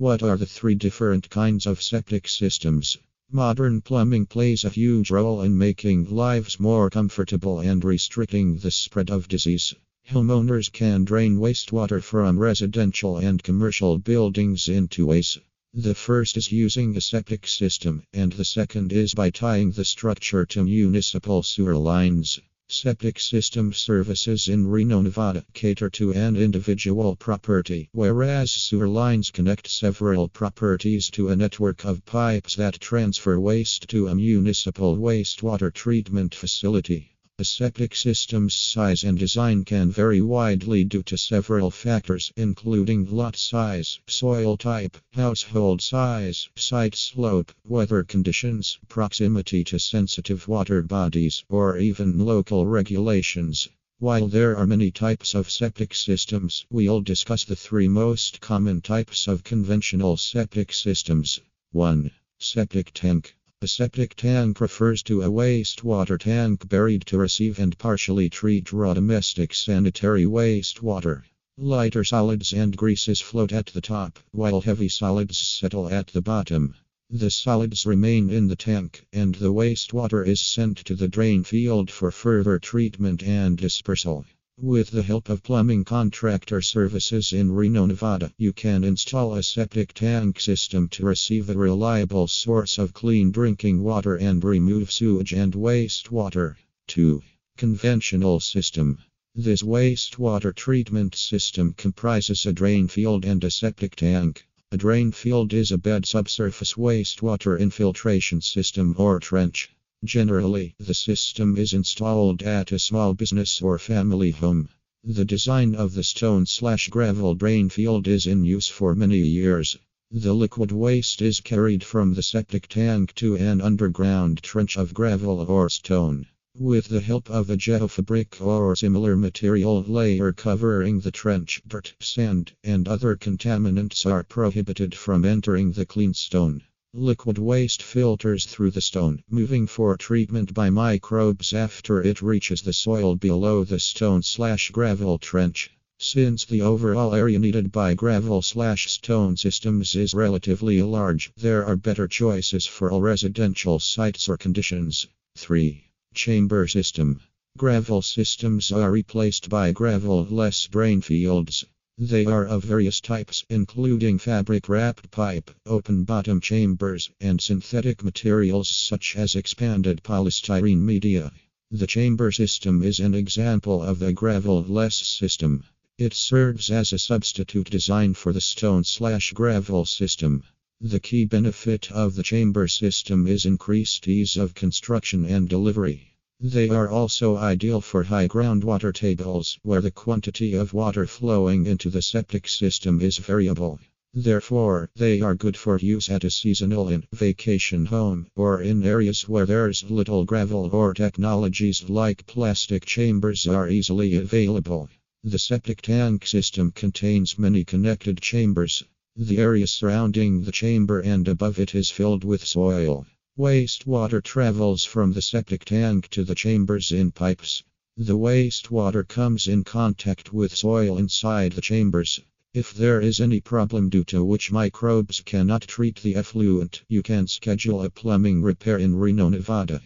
What are the three different kinds of septic systems? Modern plumbing plays a huge role in making lives more comfortable and restricting the spread of disease. Homeowners can drain wastewater from residential and commercial buildings in two ways. The first is using a septic system, and the second is by tying the structure to municipal sewer lines. Septic system services in Reno, Nevada cater to an individual property, whereas sewer lines connect several properties to a network of pipes that transfer waste to a municipal wastewater treatment facility. A septic system's size and design can vary widely due to several factors, including lot size, soil type, household size, site slope, weather conditions, proximity to sensitive water bodies, or even local regulations. While there are many types of septic systems, we'll discuss the three most common types of conventional septic systems. 1. Septic tank. A septic tank refers to a wastewater tank buried to receive and partially treat raw domestic sanitary wastewater. Lighter solids and greases float at the top, while heavy solids settle at the bottom. The solids remain in the tank, and the wastewater is sent to the drain field for further treatment and dispersal. With the help of plumbing contractor services in Reno, Nevada, you can install a septic tank system to receive a reliable source of clean drinking water and remove sewage and wastewater. 2. Conventional system. This wastewater treatment system comprises a drain field and a septic tank. A drain field is a bed subsurface wastewater infiltration system or trench. Generally, the system is installed at a small business or family home. The design of the stone slash gravel drain field is in use for many years. The liquid waste is carried from the septic tank to an underground trench of gravel or stone. With the help of a geofabric or similar material layer covering the trench, dirt, sand, and other contaminants are prohibited from entering the clean stone. Liquid waste filters through the stone, moving for treatment by microbes after it reaches the soil below the stone slash gravel trench. Since the overall area needed by gravel slash stone systems is relatively large, there are better choices for all residential sites or conditions. 3. Chamber system. Gravel systems are replaced by gravel less drain fields. They are of various types, including fabric wrapped pipe, open bottom chambers, and synthetic materials such as expanded polystyrene media. The chamber system is an example of the gravel less system. It serves as a substitute design for the stone slash gravel system. The key benefit of the chamber system is increased ease of construction and delivery. They are also ideal for high groundwater tables, where the quantity of water flowing into the septic system is variable. Therefore, they are good for use at a seasonal inn, vacation home, or in areas where there's little gravel or technologies like plastic chambers are easily available. The septic tank system contains many connected chambers. The area surrounding the chamber and above it is filled with soil. Wastewater travels from the septic tank to the chambers in pipes. The wastewater comes in contact with soil inside the chambers. If there is any problem due to which microbes cannot treat the effluent, you can schedule a plumbing repair in Reno, Nevada.